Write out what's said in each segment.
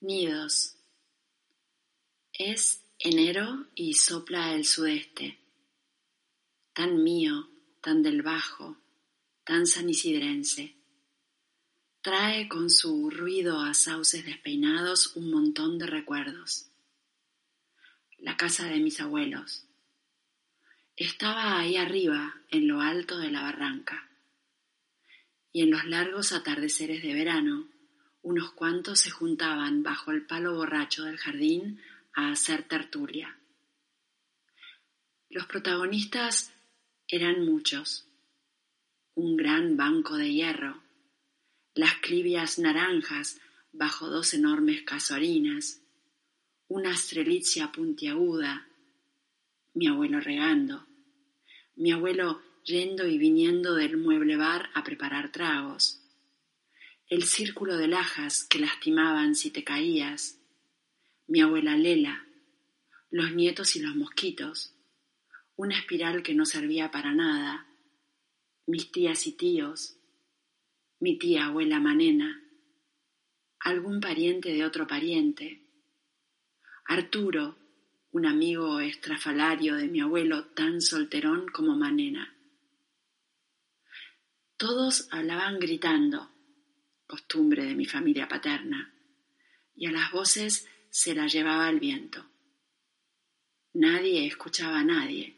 Nidos. Es enero y sopla el sudeste. Tan mío, tan del bajo, tan sanisidrense. Trae con su ruido a sauces despeinados un montón de recuerdos. La casa de mis abuelos. Estaba ahí arriba, en lo alto de la barranca. Y en los largos atardeceres de verano, unos cuantos se juntaban bajo el palo borracho del jardín a hacer tertulia. Los protagonistas eran muchos. Un gran banco de hierro, las clivias naranjas bajo dos enormes casorinas, una estrelicia puntiaguda, mi abuelo regando, mi abuelo yendo y viniendo del mueble bar a preparar tragos, el círculo de lajas que lastimaban si te caías, mi abuela Lela, los nietos y los mosquitos, una espiral que no servía para nada, mis tías y tíos, mi tía abuela Manena, algún pariente de otro pariente, Arturo, un amigo estrafalario de mi abuelo tan solterón como Manena. Todos hablaban gritando, costumbre de mi familia paterna, y a las voces se la llevaba el viento. Nadie escuchaba a nadie,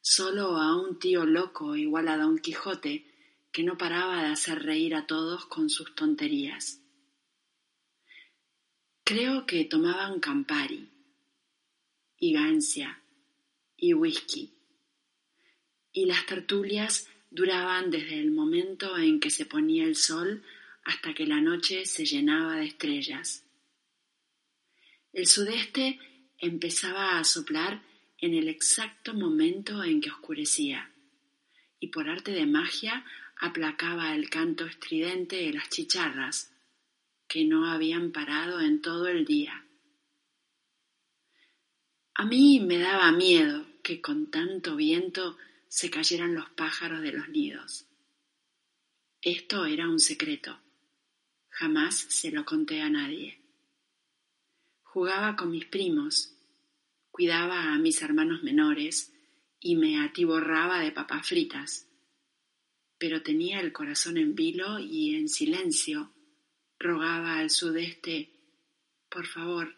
solo a un tío loco igual a Don Quijote que no paraba de hacer reír a todos con sus tonterías. Creo que tomaban Campari, y Gancia, y whisky, y las tertulias duraban desde el momento en que se ponía el sol hasta que la noche se llenaba de estrellas. El sudeste empezaba a soplar en el exacto momento en que oscurecía, y por arte de magia aplacaba el canto estridente de las chicharras, que no habían parado en todo el día. A mí me daba miedo que con tanto viento se cayeran los pájaros de los nidos. Esto era un secreto. Jamás se lo conté a nadie. Jugaba con mis primos, cuidaba a mis hermanos menores y me atiborraba de papas fritas. Pero tenía el corazón en vilo y en silencio rogaba al sudeste, por favor,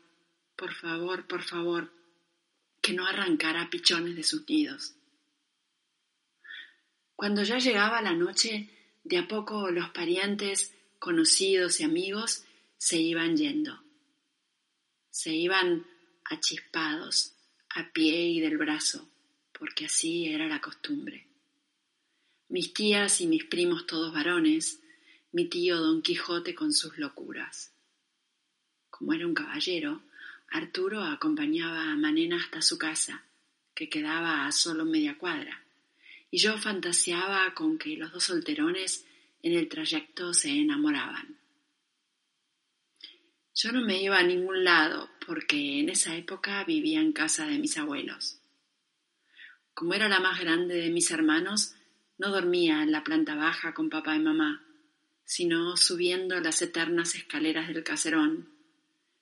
por favor, por favor, que no arrancara pichones de sus nidos. Cuando ya llegaba la noche, de a poco los parientes conocidos y amigos se iban yendo. Se iban achispados, a pie y del brazo, porque así era la costumbre. Mis tías y mis primos todos varones, mi tío Don Quijote con sus locuras. Como era un caballero, Arturo acompañaba a Manena hasta su casa, que quedaba a solo media cuadra, y yo fantaseaba con que los dos solterones en el trayecto se enamoraban. Yo no me iba a ningún lado porque en esa época vivía en casa de mis abuelos. Como era la más grande de mis hermanos, no dormía en la planta baja con papá y mamá, sino subiendo las eternas escaleras del caserón,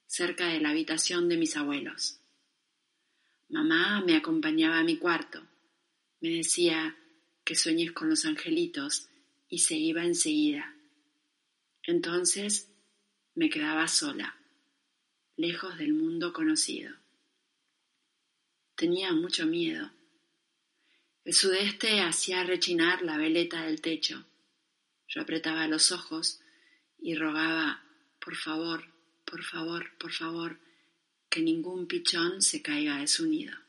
cerca de la habitación de mis abuelos. Mamá me acompañaba a mi cuarto, me decía que sueñes con los angelitos y se iba enseguida. Entonces me quedaba sola, lejos del mundo conocido. Tenía mucho miedo. El sudeste hacía rechinar la veleta del techo. Yo apretaba los ojos y rogaba, por favor, por favor, por favor, que ningún pichón se caiga de su nido.